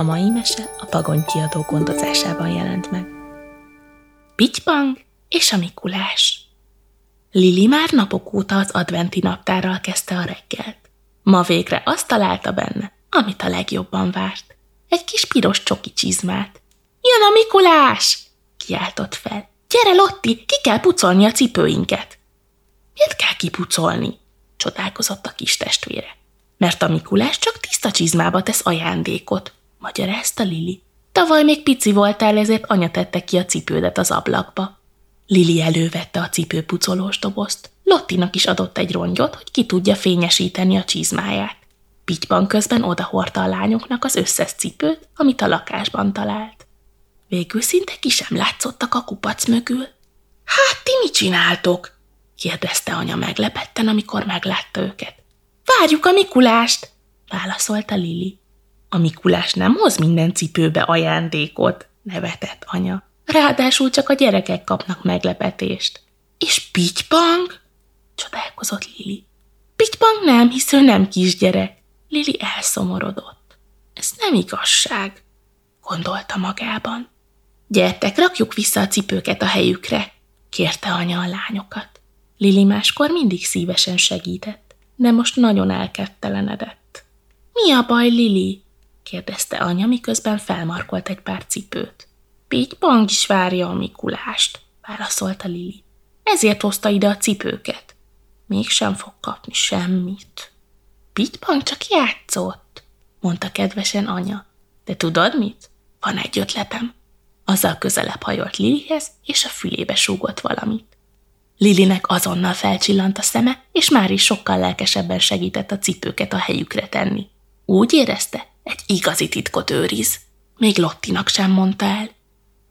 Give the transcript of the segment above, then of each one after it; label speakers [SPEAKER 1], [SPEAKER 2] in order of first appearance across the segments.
[SPEAKER 1] A mai mese a Pagony kiadó gondozásában jelent meg. Pitypang és a Mikulás Lili már napok óta az adventi naptárral kezdte a reggelt. Ma végre azt találta benne, amit a legjobban várt. Egy kis piros csoki csizmát. Jön a Mikulás! kiáltott fel. Gyere, Lotti, ki kell pucolni a cipőinket. Miért kell kipucolni? csodálkozott a kis testvére. Mert a Mikulás csak tiszta csizmába tesz ajándékot, magyarázta Lili. Tavaly még pici voltál, ezért anya tette ki a cipődet az ablakba. Lili elővette a cipőpucolós dobozt. Lottinak is adott egy rongyot, hogy ki tudja fényesíteni a csizmáját. Pityban közben odahordta a lányoknak az összes cipőt, amit a lakásban talált. Végül szinte ki sem látszottak a kupac mögül. Hát, ti mit csináltok? kérdezte anya meglepetten, amikor meglátta őket. Várjuk a Mikulást, válaszolta Lili. A Mikulás nem hoz minden cipőbe ajándékot, nevetett anya. Ráadásul csak a gyerekek kapnak meglepetést. És pitypang? csodálkozott Lili. Pitypang nem, hisz ő nem kisgyerek. Lili elszomorodott. Ez nem igazság, gondolta magában. Gyertek, rakjuk vissza a cipőket a helyükre, kérte anya a lányokat. Lili máskor mindig szívesen segített, de most nagyon elkettelenedett. Mi a baj, Lili? Kérdezte anya, miközben felmarkolt egy pár cipőt. Pitypang is várja a Mikulást, válaszolta Lili. Ezért hozta ide a cipőket. Mégsem fog kapni semmit. Pitypang csak játszott, mondta kedvesen anya. De tudod mit? Van egy ötletem. Azzal közelebb hajolt Lilihez, és a fülébe súgott valamit. Lilinek azonnal felcsillant a szeme, és már is sokkal lelkesebben segített a cipőket a helyükre tenni. Úgy érezte, egy igazi titkot őriz. Még Lottinak sem mondta el.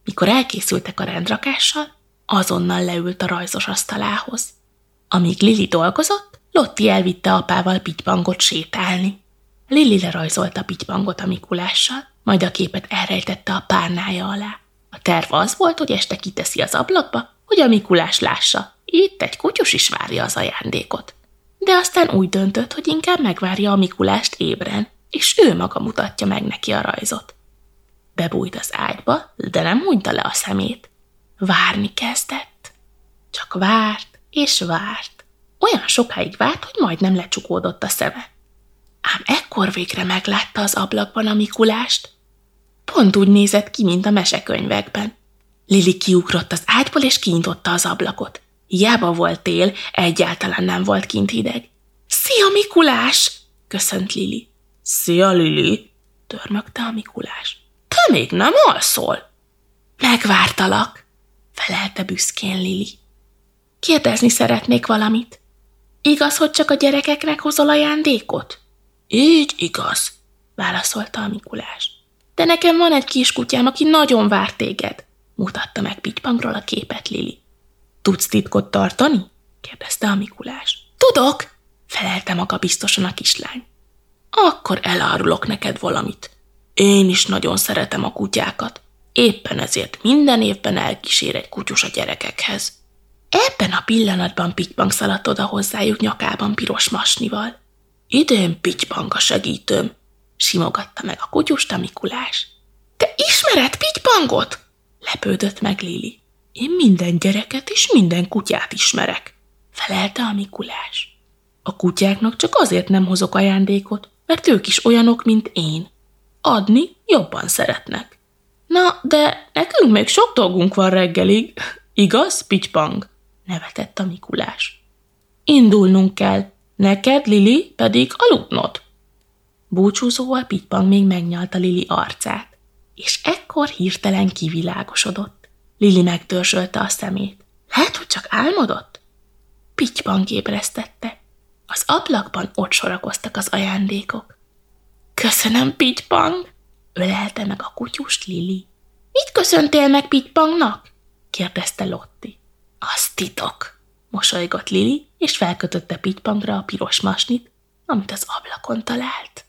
[SPEAKER 1] Mikor elkészültek a rendrakással, azonnal leült a rajzos asztalához. Amíg Lili dolgozott, Lotti elvitte apával pitypangot sétálni. Lili lerajzolta pitypangot a Mikulással, majd a képet elrejtette a párnája alá. A terv az volt, hogy este kiteszi az ablakba, hogy a Mikulás lássa. Itt egy kutyus is várja az ajándékot. De aztán úgy döntött, hogy inkább megvárja a Mikulást ébren, és ő maga mutatja meg neki a rajzot. Bebújt az ágyba, de nem hunyta le a szemét. Várni kezdett. Csak várt és várt. Olyan sokáig várt, hogy majdnem lecsukódott a szeme. Ám ekkor végre meglátta az ablakban a Mikulást. Pont úgy nézett ki, mint a mesekönyvekben. Lili kiugrott az ágyból, és kinyitotta az ablakot. Hiába volt tél, egyáltalán nem volt kint hideg. – Szia, Mikulás! – köszönt Lili. – Szia, Lili! – törmögte a Mikulás. – Te még nem alszol? – Megvártalak – felelte büszkén Lili. – Kérdezni szeretnék valamit. Igaz, hogy csak a gyerekeknek hozol ajándékot? – Így igaz – válaszolta a Mikulás. – De nekem van egy kiskutyám, aki nagyon vár téged mutatta meg Pitypangról a képet Lili. Tudsz titkot tartani? kérdezte a Mikulás. Tudok, felelte maga biztosan a kislány. Akkor elárulok neked valamit. Én is nagyon szeretem a kutyákat. Éppen ezért minden évben elkísér egy kutyus a gyerekekhez. Ebben a pillanatban Pitypang szaladt oda hozzájuk nyakában piros masnival. Idén Pitypang a segítőm, simogatta meg a kutyust a Mikulás. Te ismered Pitypangot? Lepődött meg Lili. Én minden gyereket és minden kutyát ismerek, felelte a Mikulás. A kutyáknak csak azért nem hozok ajándékot, mert ők is olyanok, mint én. Adni jobban szeretnek. Na, de nekünk még sok dolgunk van reggelig, igaz, Pitypang? nevetett a Mikulás. Indulnunk kell, neked, Lili, pedig aludnod. Búcsúzóval Pitypang még megnyalta Lili arcát és ekkor hirtelen kivilágosodott. Lili megdörzsölte a szemét. Lehet, hogy csak álmodott? Pityban ébresztette. Az ablakban ott sorakoztak az ajándékok. Köszönöm, Pitypang! ölelte meg a kutyust Lili. Mit köszöntél meg Pitypangnak? kérdezte Lotti. Az titok, mosolygott Lili, és felkötötte Pitypangra a piros masnit, amit az ablakon talált.